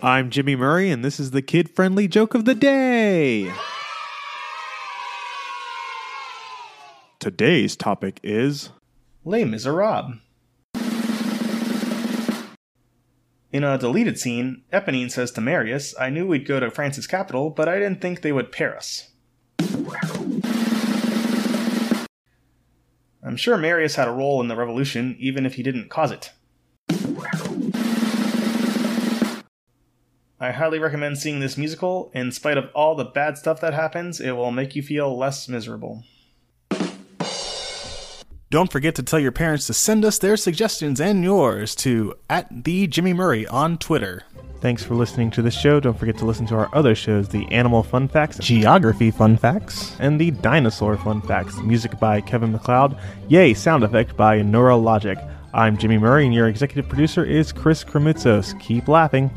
I'm Jimmy Murray, and this is the kid friendly joke of the day. Today's topic is Les Miserables. In a deleted scene, Eponine says to Marius, I knew we'd go to France's capital, but I didn't think they would pair us. I'm sure Marius had a role in the revolution, even if he didn't cause it. I highly recommend seeing this musical. In spite of all the bad stuff that happens, it will make you feel less miserable. Don't forget to tell your parents to send us their suggestions and yours to at the Jimmy Murray on Twitter. Thanks for listening to the show. Don't forget to listen to our other shows the Animal Fun Facts, Geography Fun Facts, and the Dinosaur Fun Facts. Music by Kevin MacLeod. Yay, sound effect by Neurologic. I'm Jimmy Murray, and your executive producer is Chris Kremitzos. Keep laughing.